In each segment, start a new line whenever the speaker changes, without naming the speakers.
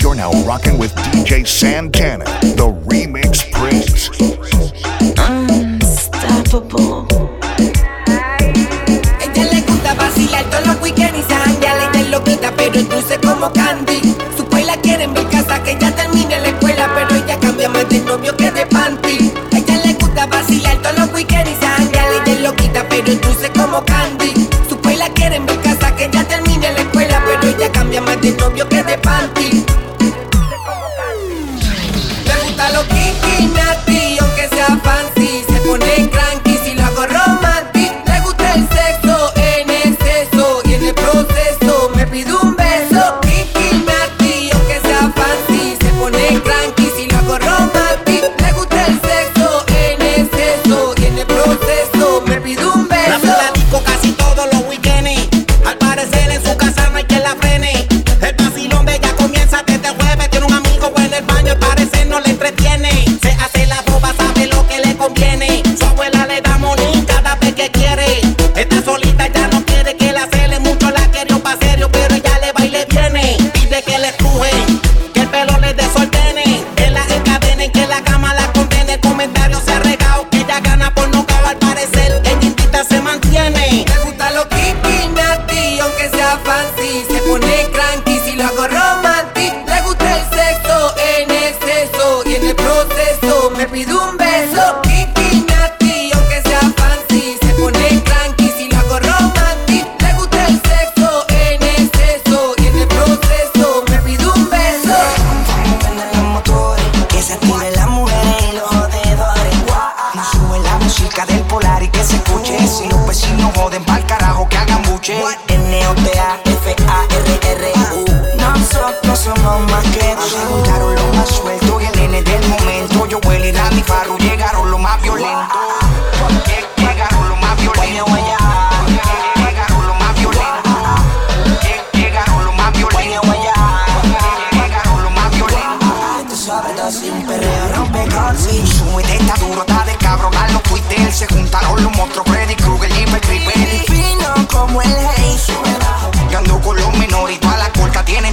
You're now rocking with DJ Santana, the remix prince.
Unstoppable.
Ella le gusta vacilar todos los weekends y sanguiarle que lo quita, pero es dulce como candy. Su la quieren ver casa que ya termine la escuela, pero ella cambia más de novio que de panty. Ella le gusta vacilar todos los weekends y sanguiarle que lo quita, pero es dulce como candy. Su la quieren ver casa que ya termine la escuela, pero ella cambia más de novio que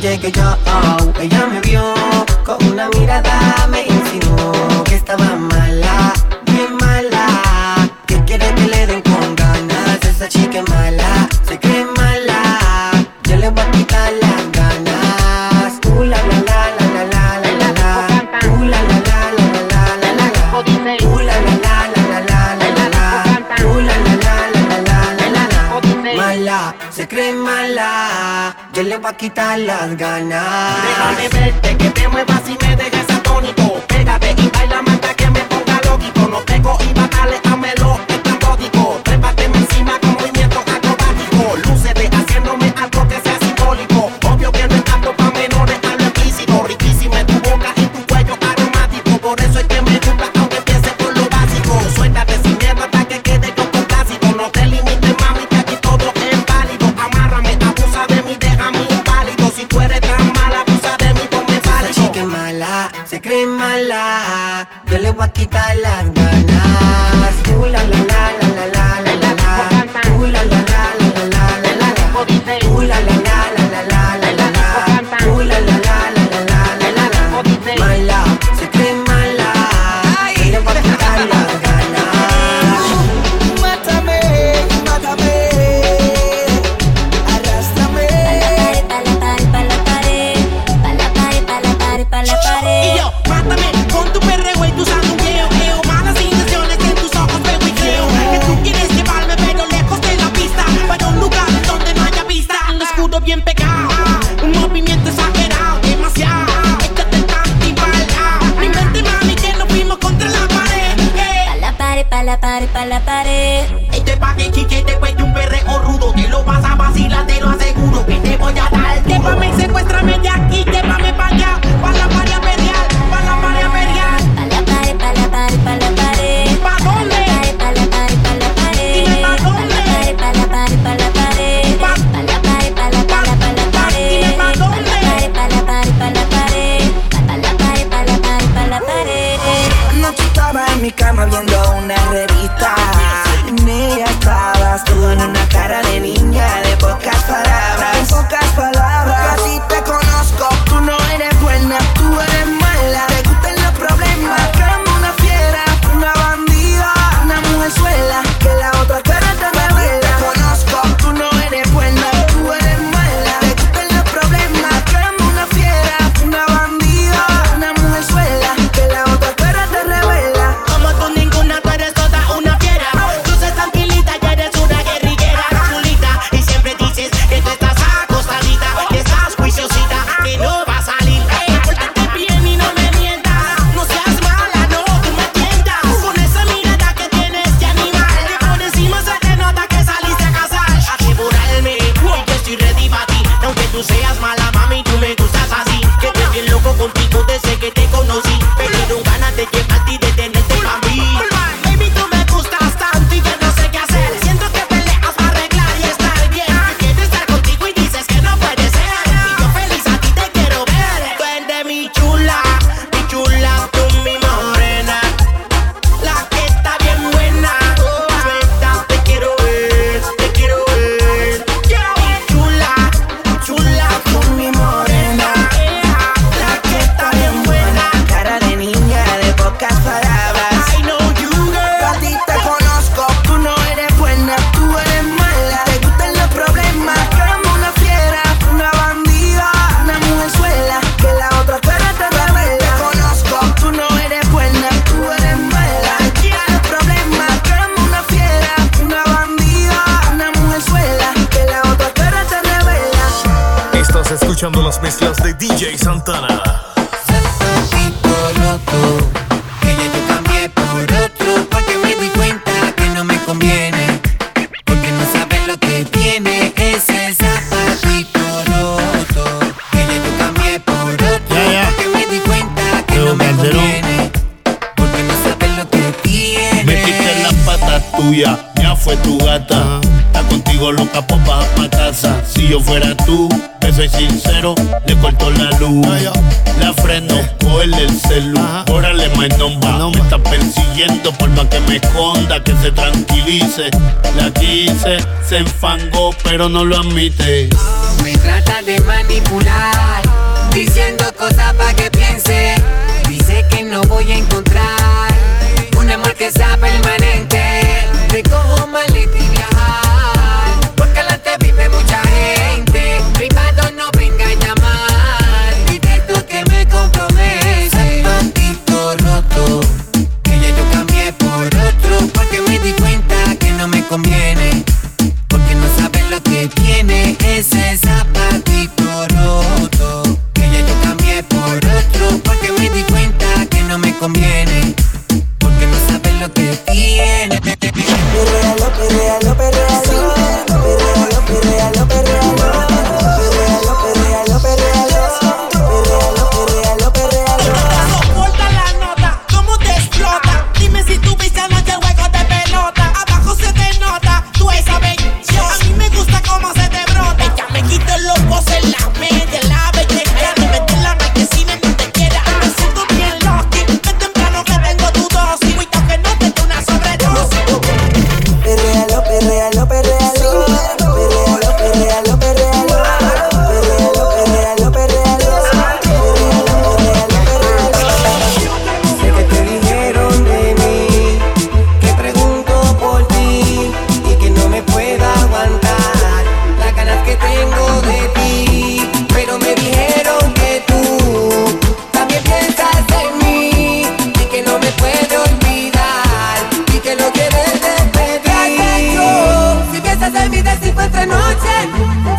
llegué yo, oh, ella me vio con una mirada, me insinuó que estaba mal. que le va a quitar las ganas.
Déjame verte, que te muevas y me dejes atónito. Pégate y
la
pared, pa' la pared.
Este pa' que chiche después de un perreo rudo. Te lo vas a vacilar, te lo aseguro que te voy a dar. Llévame, secuéstrame de aquí.
Escuchando las mezclas de DJ Santana.
me
esconda, que se tranquilice. La quise, se enfangó, pero no lo admite.
Me trata de manipular, diciendo cosas para que piense. Dice que no voy a encontrar un amor que sea permanente.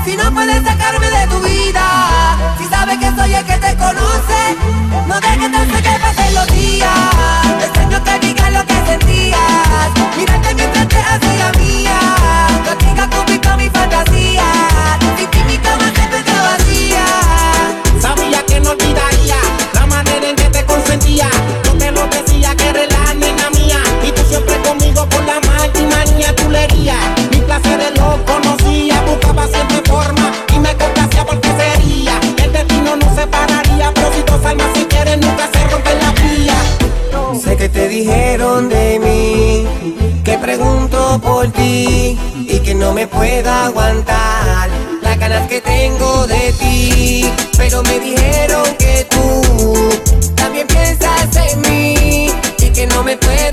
Si no puedes sacarme de tu vida, si sabes que soy el que te conoce, no dejes que
te y que no me puedo aguantar las ganas que tengo de ti. Pero me dijeron que tú también piensas en mí y que no me puedo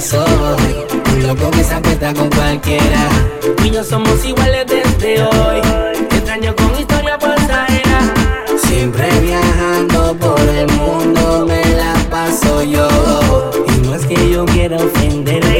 lo. Loco que se acuesta con cualquiera. Y yo somos iguales desde hoy. Te extraño con historia pasajera. Siempre viajando por el mundo me la paso yo. Y no es que yo quiera
ofenderle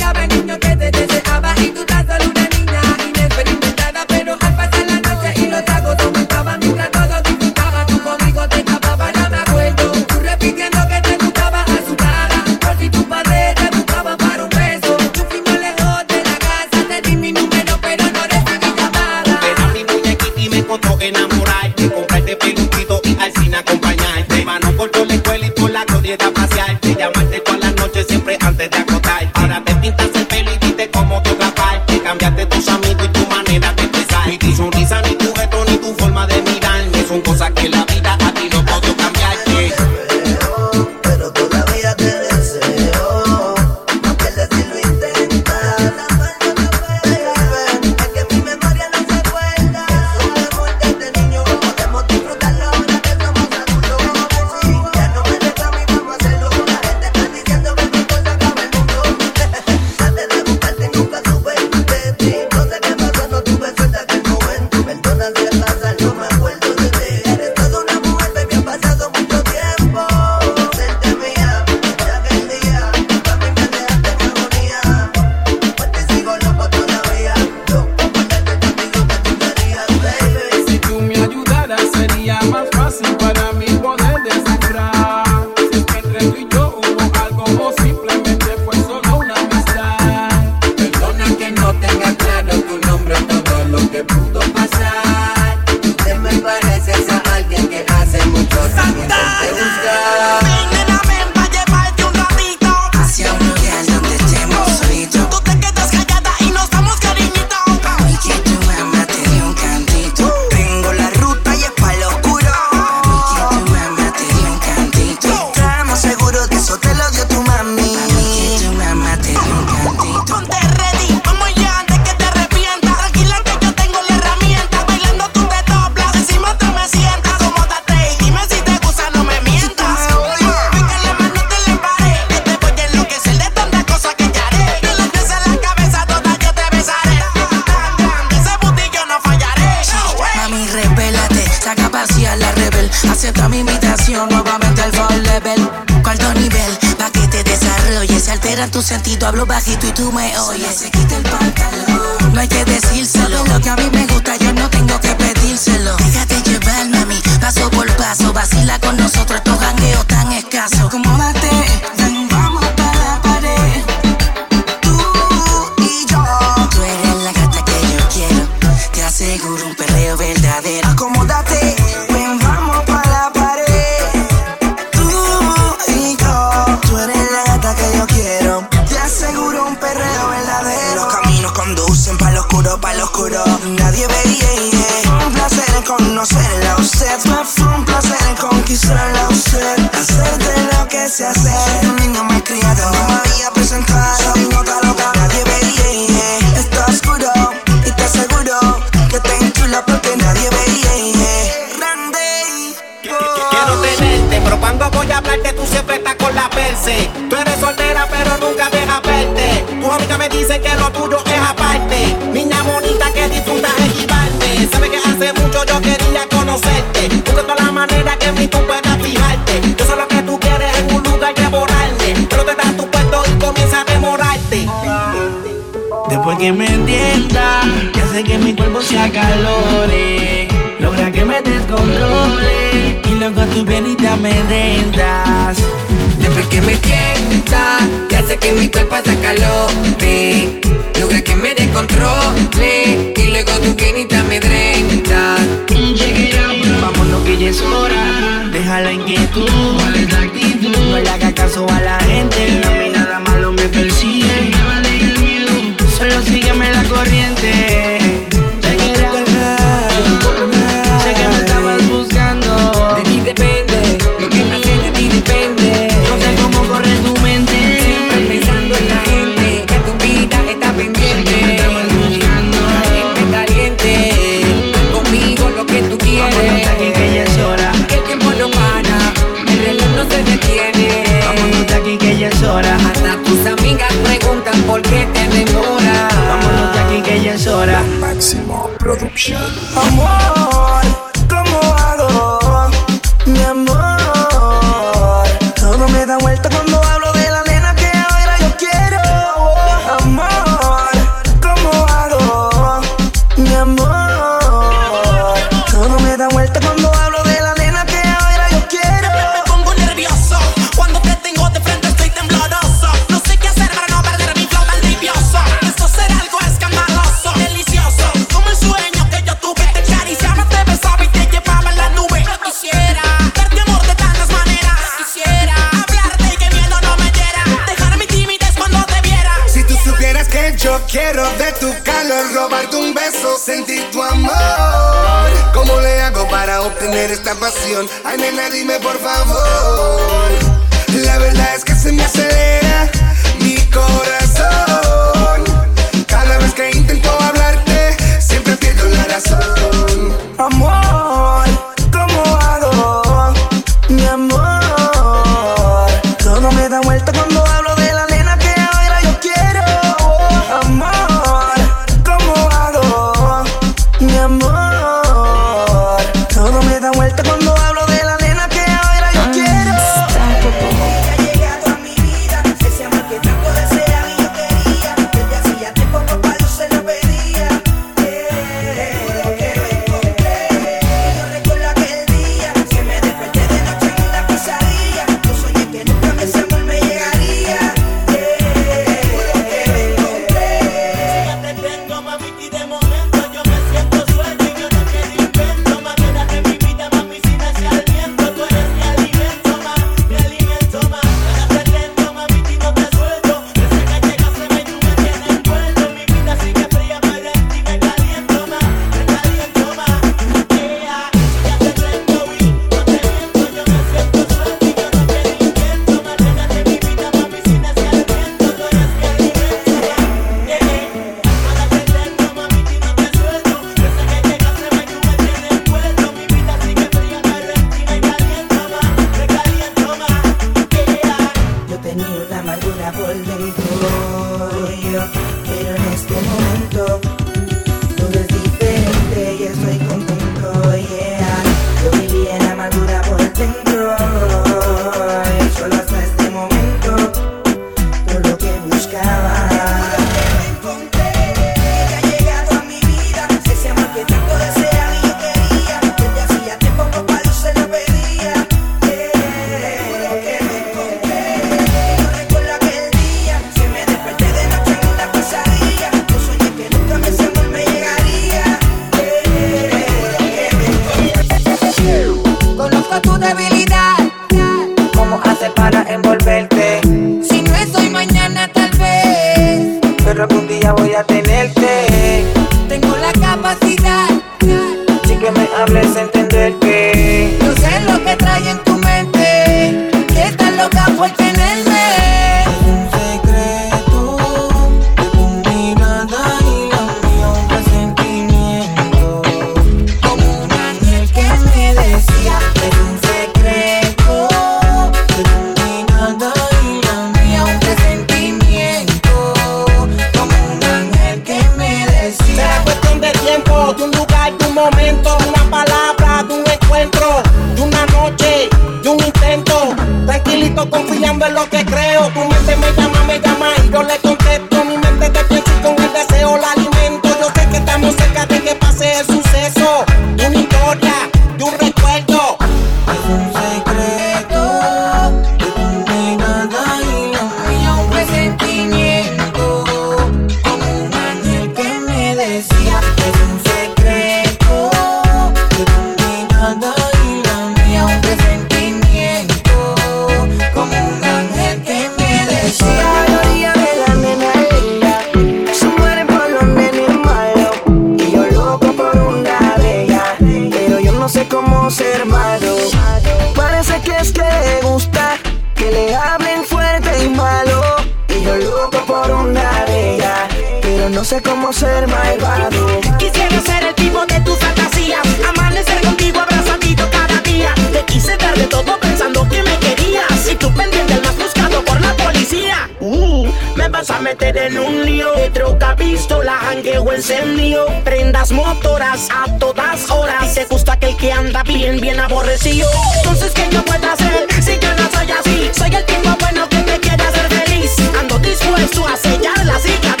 no
ser malvado.
Quisiera ser el tipo de tus fantasías. Amanecer contigo abrazadito cada día. Te quise dar de todo pensando que me querías. Y tú pendiente el más buscado por la policía. Uh, me vas a meter en un lío. De troca, pistola, jangueo encendido Prendas motoras a todas horas. Y te gusta aquel que anda bien, bien aborrecido. Entonces, ¿qué yo puedo hacer si yo no soy así? Soy el tipo bueno que te quiere hacer feliz. Ando dispuesto a sellar la cicatriz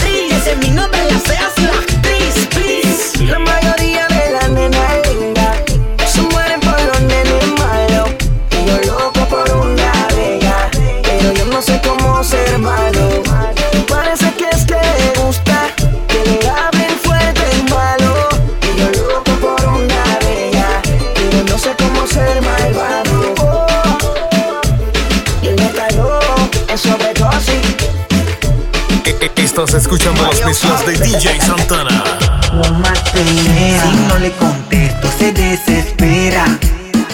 Ese mi nombre la seas la
Estás escuchando las mezclas de DJ Santana.
No más pelea. Si no le contesto, se desespera.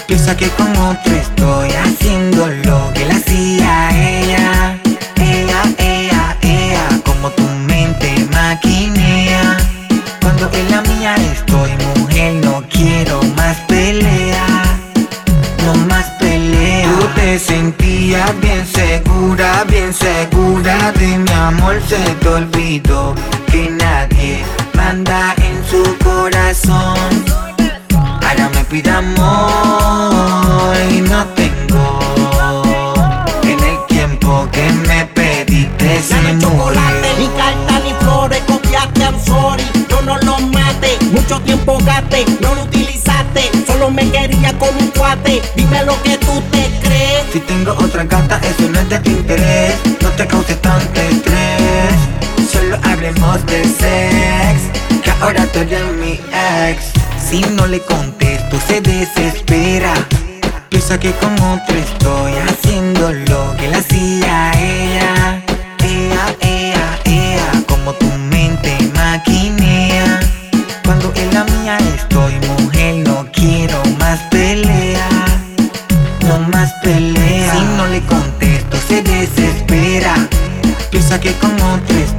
Piensa que con otro estoy haciendo lo que le hacía ella. Ella, ella, ella, como tu mente maquinea. Cuando en la mía estoy, mujer, no quiero más pelea. No más pelea. Tú te sentías bien segura, bien segura de mi amor. Se te olvidó que nadie manda en su corazón. Ahora me pide amor y no tengo. En el tiempo que me pediste se
Dame chocolate, ni carta ni flores, copiaste, I'm sorry, yo no lo maté, mucho tiempo gasté, no lo utilizaste, solo me quería como un cuate, dime lo que tú te crees.
Si tengo otra gata, eso no es de tu interés. No te causes tanto estrés. Hablemos de sex. Que ahora tú eres mi ex. Si no le contesto, se desespera. Piensa que con otro estoy haciendo lo que le hacía ella. Ella, ella, ella, como tu mente maquinea. Cuando en la mía estoy, mujer, no quiero más pelea no más pelea. Si no le contesto, se desespera. Piensa que con otro estoy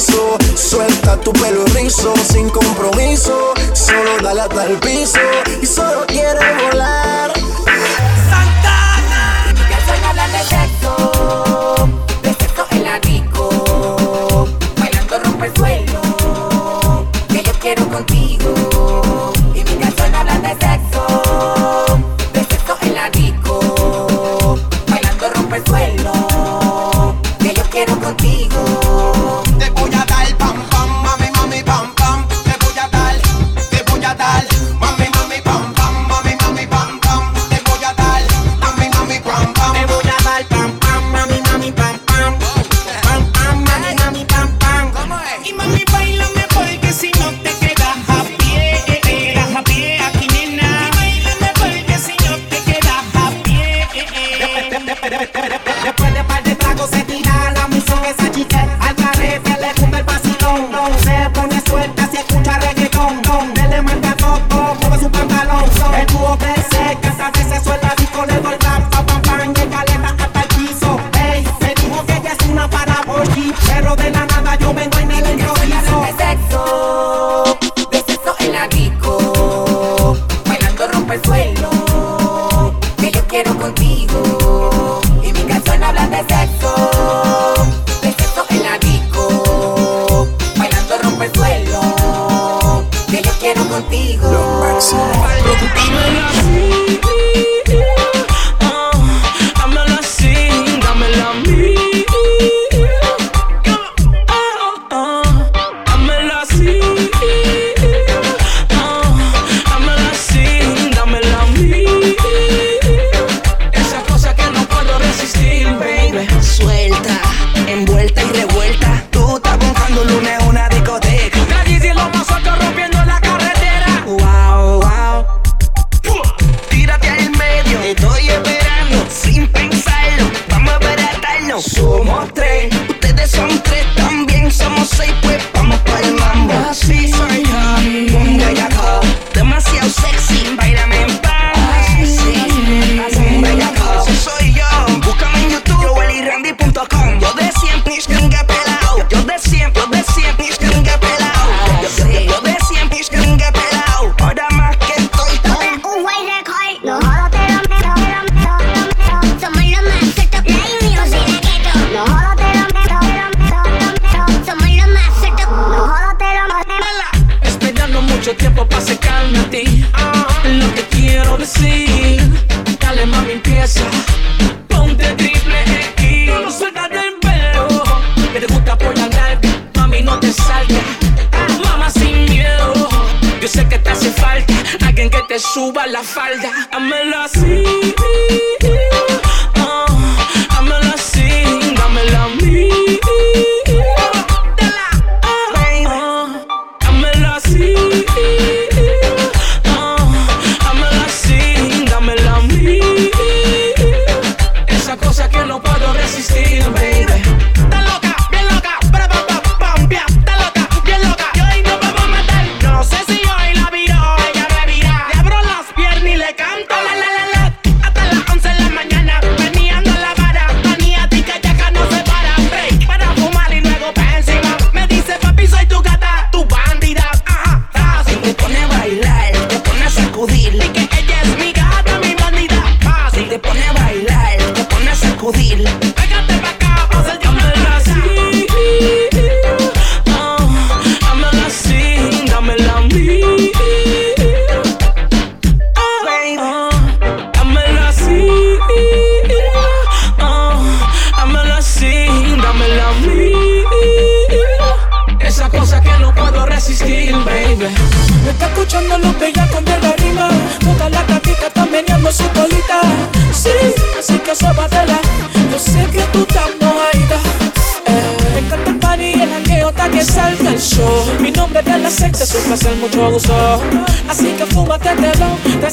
Suelta tu pelo rizo sin compromiso. Solo dale hasta el piso y solo quiere volar.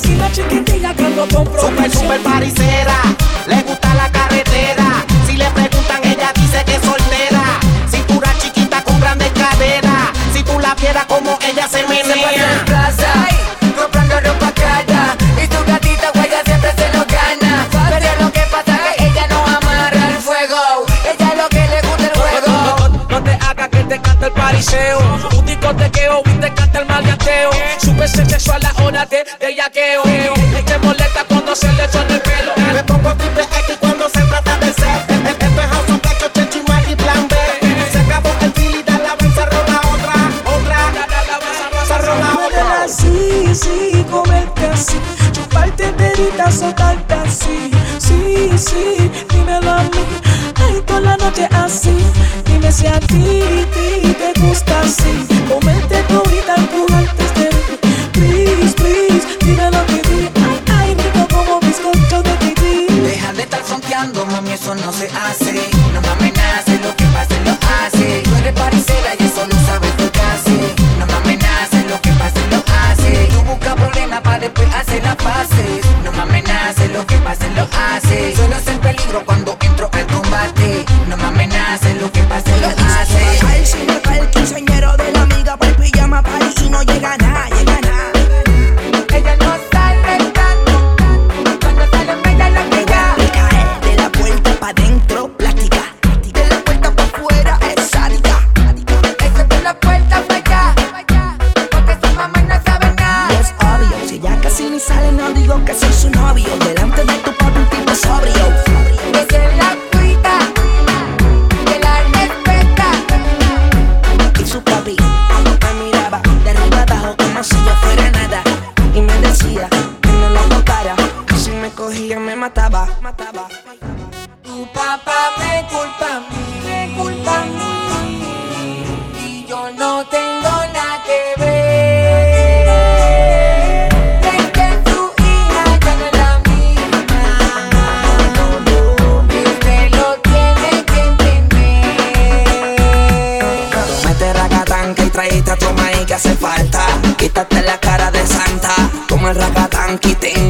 Si
la chiquita cuando la
compró,
super, super parisera. Le gusta la carretera. Si le preguntan, ella dice que es soltera. Si tú eres chiquita, compran de cadera. Si tú la vieras como ella se minera.
Si tú en plaza, comprando ropa calda. Y tu gatita juega, siempre se nos gana. Pero lo que pasa es que ella no amarra el fuego. Ella es lo que le gusta el fuego.
No te hagas que te canta el pariseo. Un tico te
queo y te cante el
malgateo. Súper sexual la
onda que ella que tranqui, tengo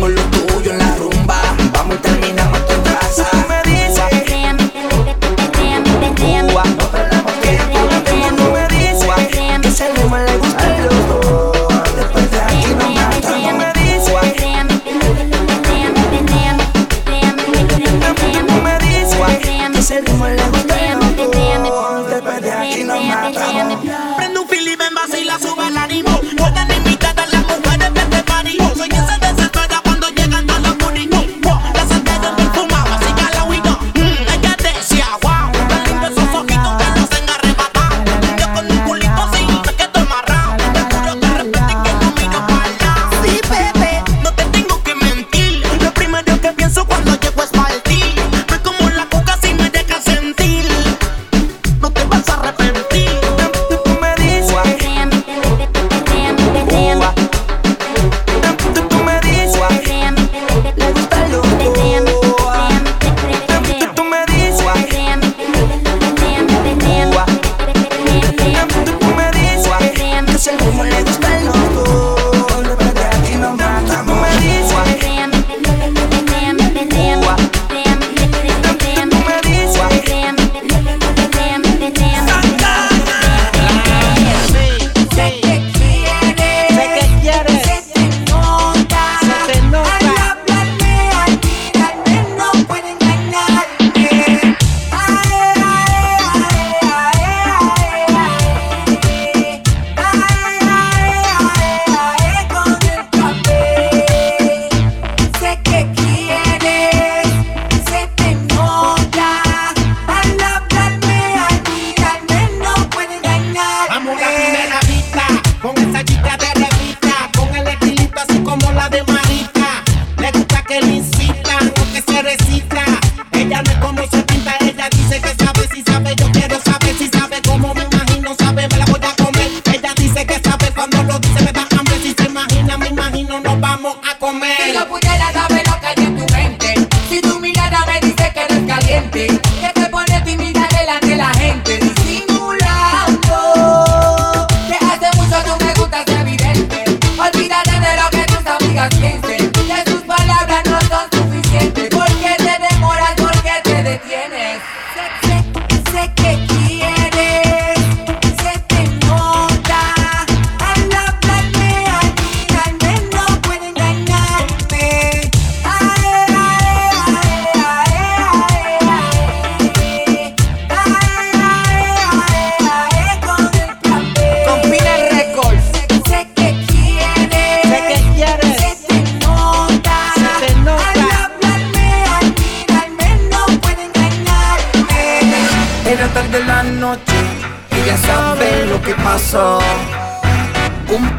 vida desde lo que
tus amigas piensen.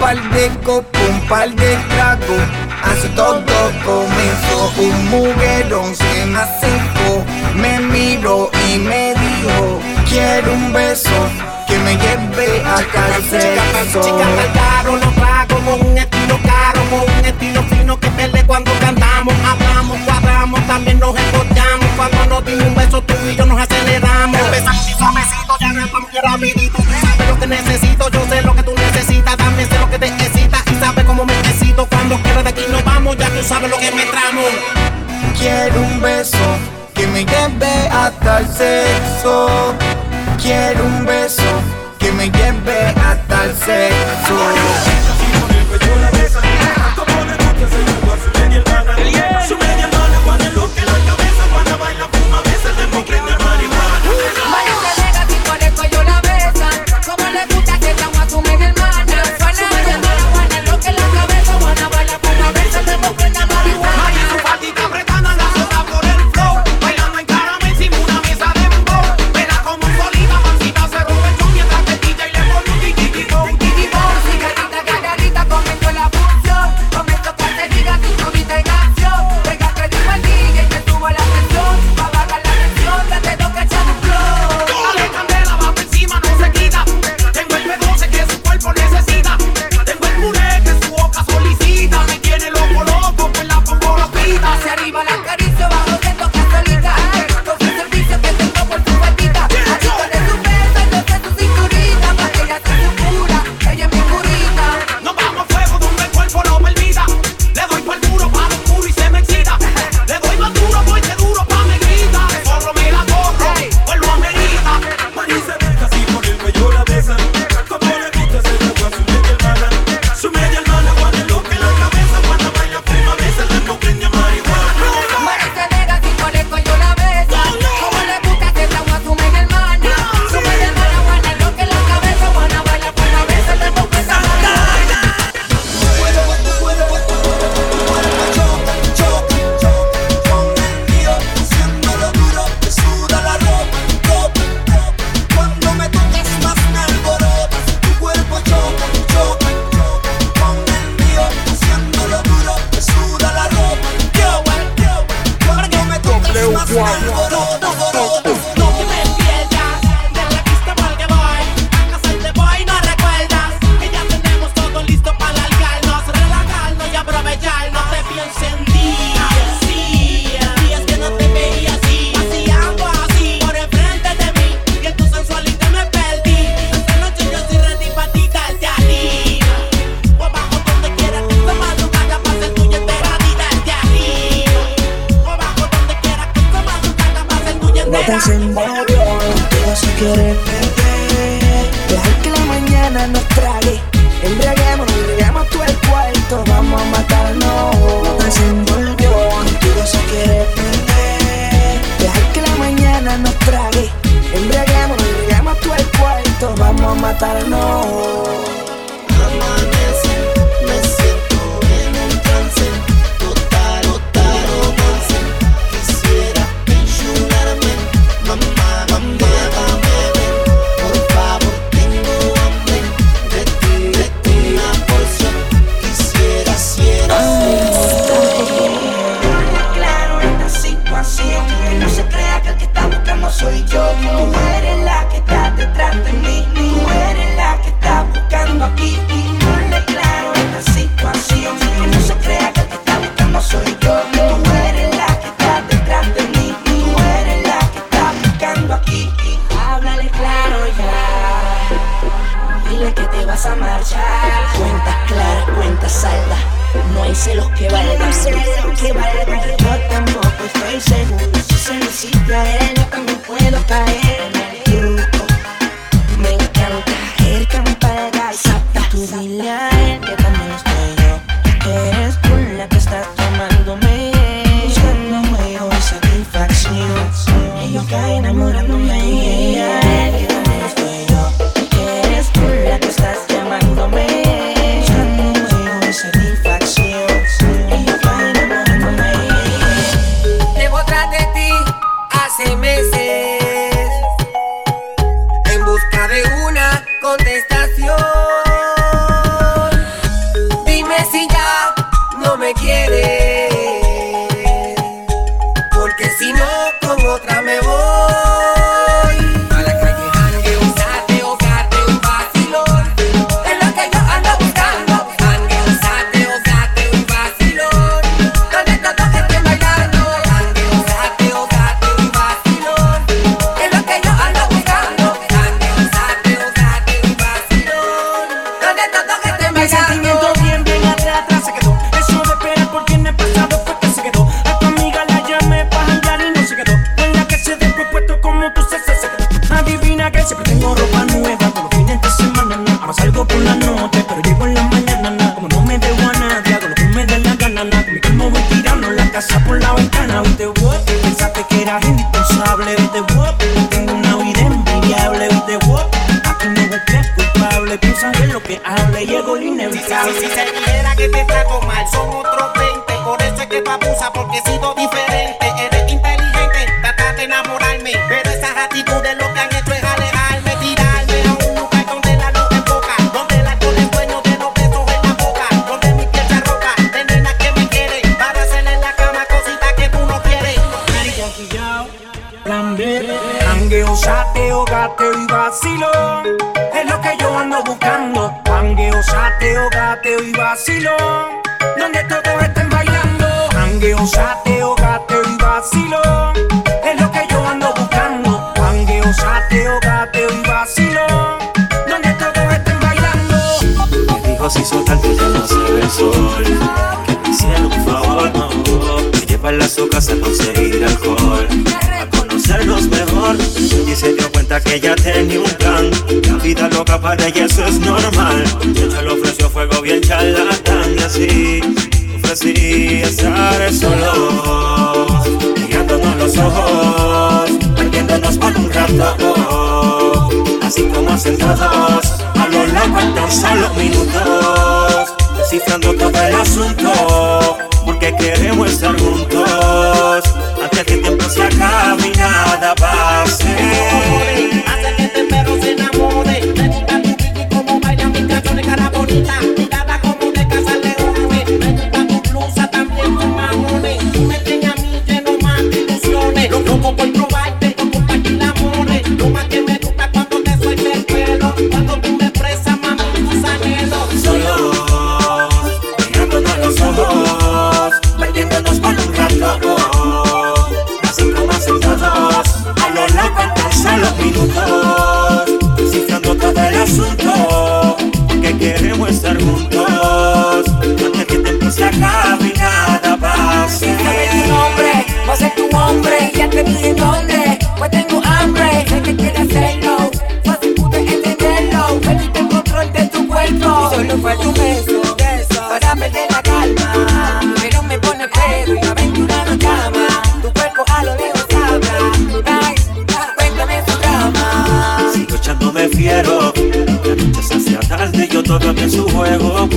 par de copos, un par de tragos, así todo comenzó. Un mujerón se me acercó, me miró y me dijo, quiero un beso que me lleve a
casa.
Chicas
chica, mandaron a pago con un estilo caro, con un estilo fino que pele cuando cantamos, hablamos, cuadramos, también nos escuchamos. Cuando nos dimos un beso tú y yo nos aceleramos. Empezamos y suavecito, ya no es para mí rapidito. Tú sabes lo que necesito, yo sé lo que sabes lo que me tramo.
Quiero un beso que me lleve hasta el sexo. Quiero un beso que me lleve hasta el sexo.
te
vas a marchar. Cuentas claras, cuentas saldas, no hay celos que valgan. No hay celos que valgan. Yo tampoco estoy seguro si se me hiciste a él, yo también
puedo caer. Sol Que me hicieron un favor, no. Me llevarla a su casa a conseguir alcohol. A conocernos mejor. Y se dio cuenta que ella tenía un plan. La vida loca para ella eso es normal. Ella le ofreció fuego bien charlatán. Y así ofrecí estar solos Mirándonos los ojos. Perdiéndonos por un rato. Así como hacen todos A lo largo tan solo minutos Descifrando todo el asunto Porque queremos estar juntos Antes que el tiempo se acabe y nada pase todavía en su juego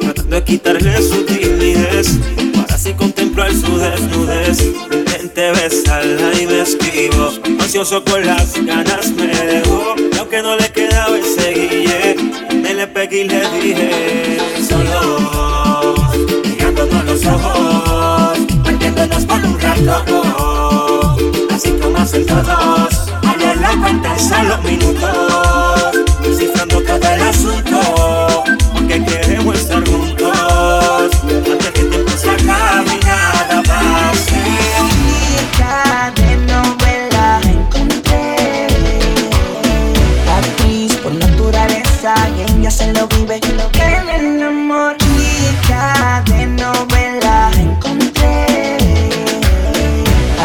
Tratando de quitarle su timidez Para así contemplar su desnudez. Vente besarla y me esquivo Ansioso con las ganas me dejó Y aunque no le quedaba ese guille Me le pegué y le dije Solo Mirándonos los ojos Perdiéndonos por un rato Así como hacen todos A lo largo en tan solo minutos Descifrando todo el asunto
por naturaleza y ella se lo vive. En el amor Chica de novela encontré.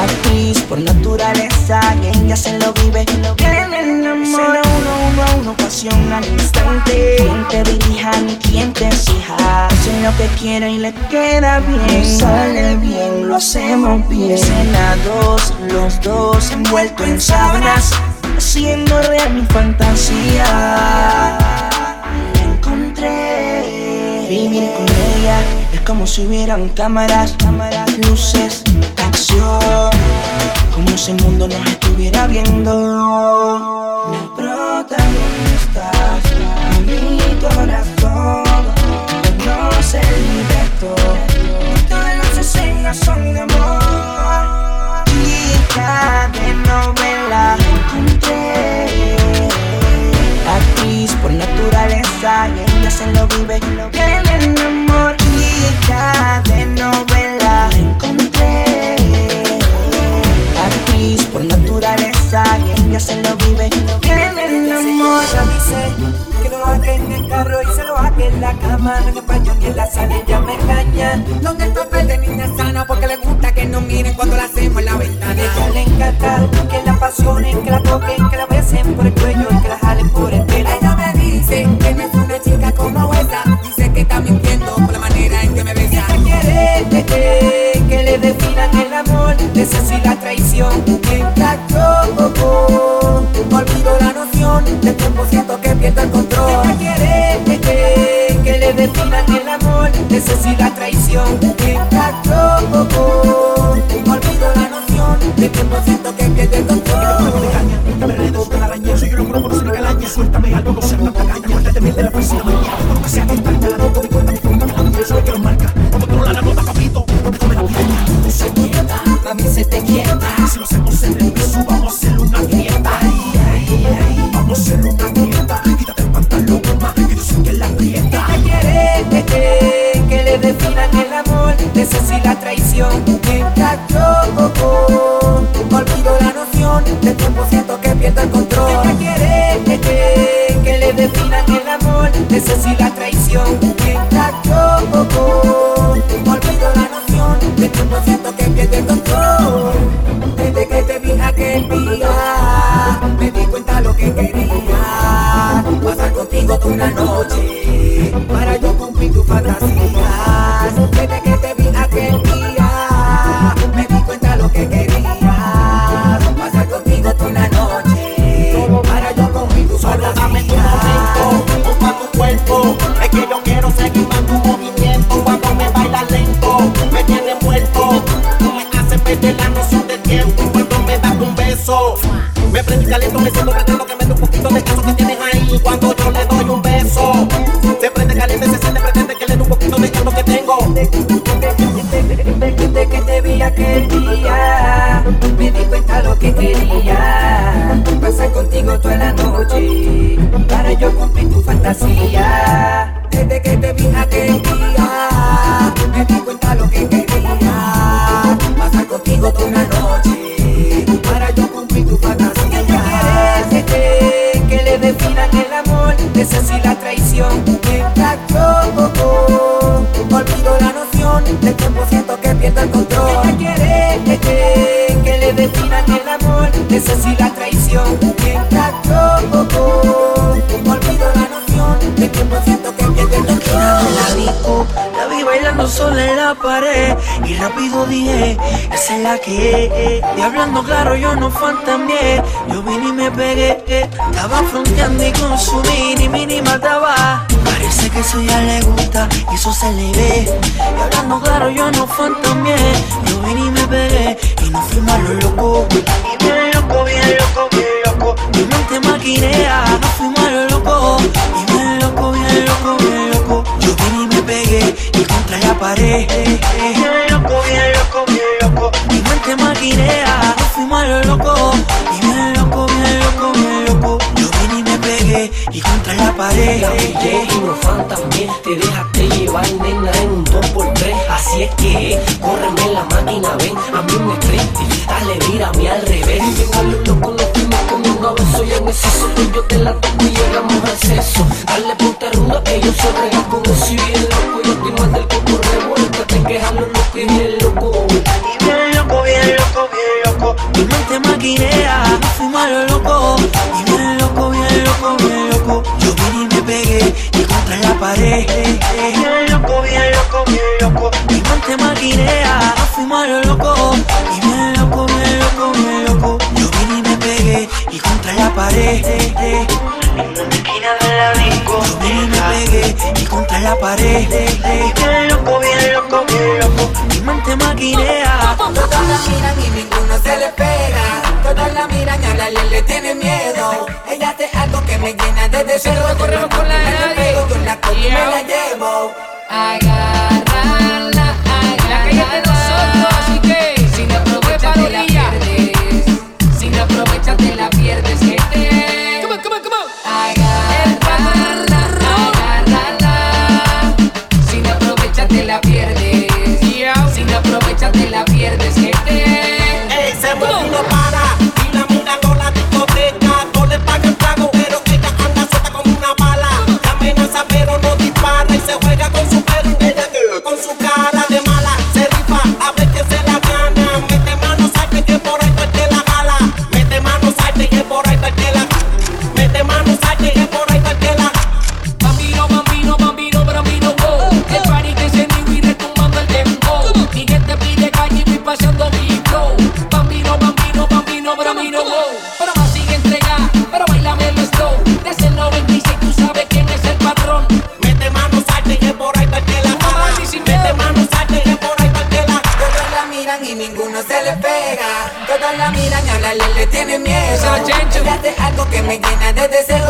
Actriz por naturaleza y ella se lo vive. En el amor Será uno, uno a uno, pasión al instante. Quien te dirija ni quien te exija. Hace lo que quiere y le queda bien. Sale bien, lo hacemos bien. Escena dos, los dos envueltos en sábanas Haciendo real mi fantasía. La encontré Vivir con ella. Es como si hubieran cámaras, cámaras, luces, acción. Como si el mundo nos estuviera viendo. Mi protagonista, mi corazón Conoce el libreto Todas las escenas son de amor. Chica de novela Actriz por naturaleza y ella se lo vive en el amor Chica de novela encontré. Actriz por naturaleza y ella se lo vive en el amor.
dice que en el carro y se lo haga en la cama. En español que en la sala ella me engaña. Donde el papel de niña sana porque le gusta que nos miren cuando la hacemos en la ventana. Ella le encanta que la apasionen, que la toquen, que la besen por el cuello y que la jalen por el pelo. Ella me dice que no es una chica como esa. Dice que está mintiendo por la manera en que me besa. Que quiere que, que le definan el amor. ese sí la traición. Mientras que el control. Quiere que, que le definan el amor, ese sí la traición. Olvido la noción siento que pierdo el control.
Me enredo con la araña, soy yo lo por ser calaña. Suéltame algo, no ser tanta caña. Muérdete miel de la fuerza mañana. Por que sea que la la
traición. Fantasía. Desde que te vi aquel día, me di cuenta lo que quería. Pasar contigo toda una noche, para yo cumplir tu fantasía. Ella quiere que, que le definan el amor, ese sí la traición. Mientras yo olvido la noción del tiempo, siento que pierdo el control. Que, que, que le definan el amor, ese sí la traición.
Y rápido dije, esa es la que Y hablando claro yo no fantameé Yo vine y me pegué Estaba fronteando y con su mini mataba. Parece que eso ya le gusta y eso se le ve. Y hablando claro yo no fantameé Yo vine y me pegué y nos fuimos a lo loco. Y bien loco, bien loco, bien loco. Mi mente maquinea, nos fuimos a lo loco. Y bien loco, bien loco, bien loco y contra la pared. Bien loco, bien loco, bien loco. Mi mente maquinea, nos fuimos a lo loco. Y bien loco, bien loco, bien loco. Yo vine y me pegué y contra la pared.
La y no fan también Te dejaste llevar, nena, en un 2x3 Así es que, córreme la máquina, ven A mí me estrés, dale, mírame al revés. Y loco, fuimos comiendo a besos Y en solo yo te la toco y llegamos al sexo. Dale ponte ruda que yo soy regal
contra la pared Bien loco, bien loco, bien loco Mi mente maquinea
Todas la miran y ninguno se le pega. Todas la miran y a la le tiene miedo. Ella hace algo que me llena de deseo. corremos con la. Yo la cojo y me la llevo. Agarrarla,
que
me llena de deseo.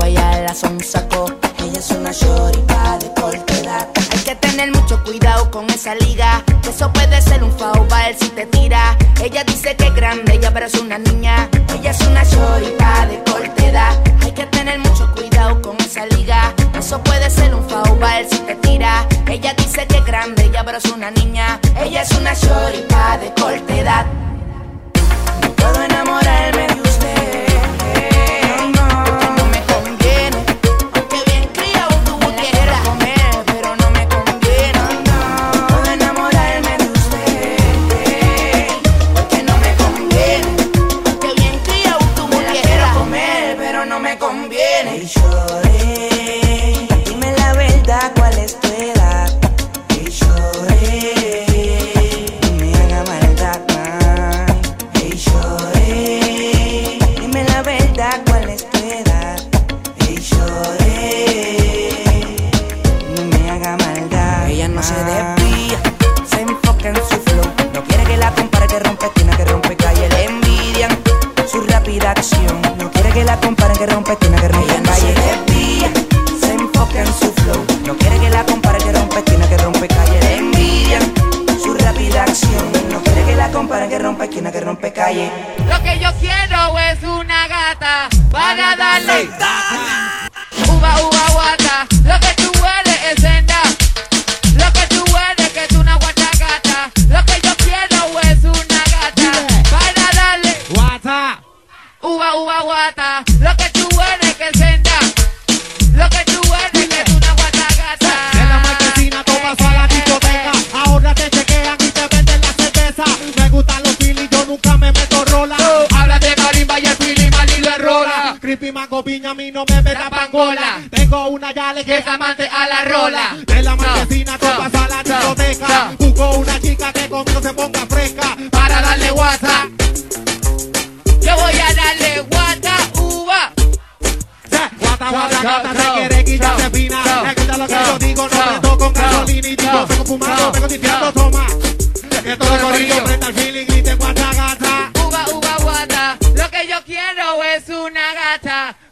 allá la
son
saco. Ella es una shoripa de corta. Hay que
tener
mucho cuidado con esa liga. Eso puede ser un faubal si te tira. Ella dice que es grande, ella pero es una niña. Ella es una shoripa de corta edad. Hay que tener mucho cuidado con esa liga. Eso puede ser un faubal si te tira. Ella dice que es grande, ella pero es una niña. Ella es una shoripa de corta.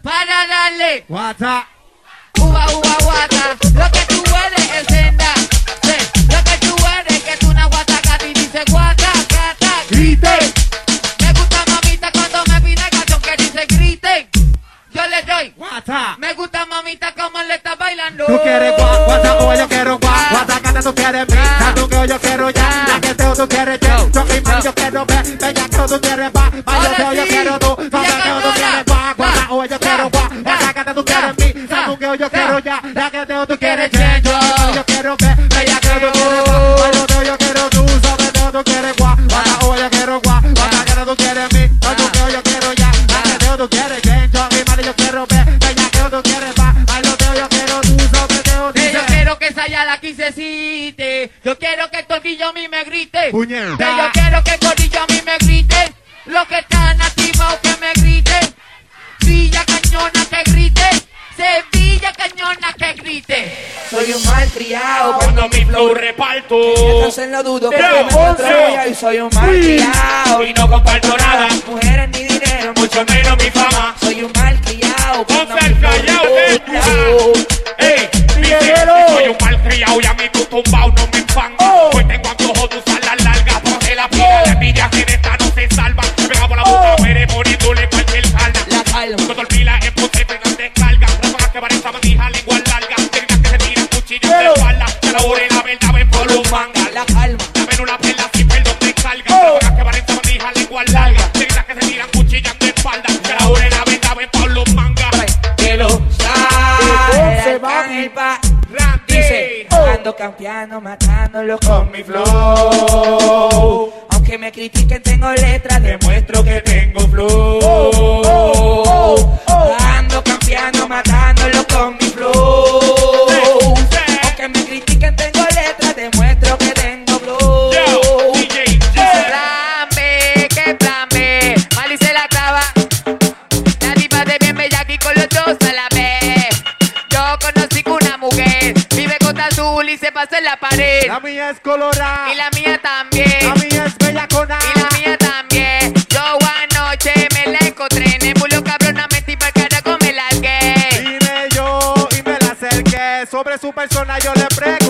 Para darle Guata. uva, uva, guata. Lo que tú eres es senda. Sí. Lo que tú eres que es una guata gata y dice guata, gata, grite. Me gusta mamita cuando me pide canción que dice grite. Yo le doy
guata.
Me gusta mamita como le está bailando.
Tú quieres gua, guata, o yo quiero gua, guata, gata, tú quieres mi, tanto que yo quiero ya, la que teo tú quieres ya, yo que mal yo quiero ver, bella que tú quieres va, mi, que yo quiero ya, la que teo tú quieres ya, yo. yo. Quiero ver, bella que tú quieres va, bailo que yo quiero tú, sabes que tú quieres gua, guata, o yo quiero gua, guata, gata, tú quieres mi, tanto que yo quiero ya, la que teo tú quieres ya, yo. Que mal yo quiero ver, bella que tú quieres va, bailo que yo quiero tú, sabes que tú
yo quiero que esa ya la quise cite. Yo quiero que el tornillo a mí me grite. Yo quiero que el corillo a mí me grite. Los que están grite.
Soy un mal criado
Cuando mi flow reparto.
Entonces no dudo que
Pero,
me y soy un mal criado
Y no comparto nada.
Mujeres ni dinero,
Mucho menos mi fama.
soy un mal criado cuando mi
el
flow.
Ey, mi soy un mal criado y a mí tu tumbao no me enfan. Hoy tengo antojo de usar las largas porque la pila de envidia que de esta no
ando campeando, matándolo con mi flow. Aunque me critiquen, tengo letras, demuestro que tengo flow. Ando campeando, matándolo
se pasa en la pared.
La mía es colorada.
Y la mía también.
La mía es bella con
Y la mía también. Yo anoche me la encontré en el bulo cabronamente y para carajo me largué.
Vine yo y me la acerqué. Sobre su persona yo le pregunté.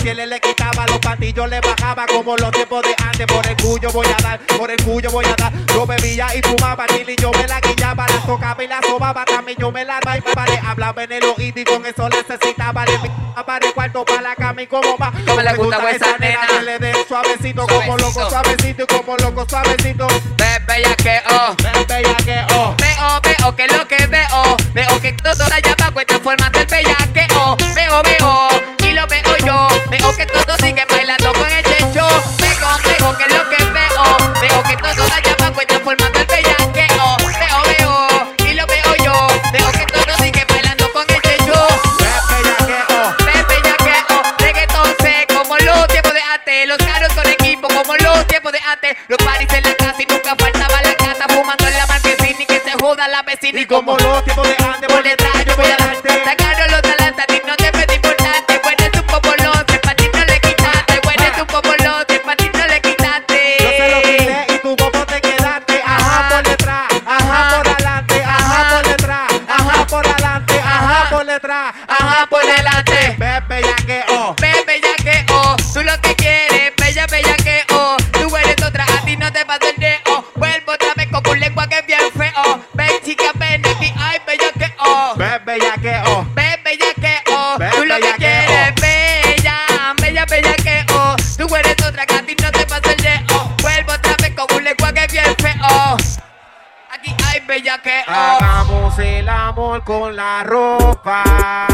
Si él le
quitaba, los patillos le bajaba como los tiempos de antes. Por el cuyo voy a dar, por el cuyo voy a dar. Yo bebía y fumaba, Chili yo me la guillaba, la tocaba y la sobaba. También yo me la bailaba, le hablaba en el oído y con eso necesitaba. Le para el cuarto, para la cama y como va.
No me le gustaba esa nena.
Que le suavecito, como loco, suavecito y como loco, suavecito.
Ves bella que oh,
ves bella que oh.
Veo, veo que lo que veo, veo que todo la llama, cuesta forma
del bella que oh.
Veo, veo. los caros con equipo como los tiempos de antes. Los paris en la casa y nunca faltaba la cata fumando en la marquesina y que se joda la vecina.
Y como los tiempos de antes,
por detrás. con
la ropa.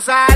cosa.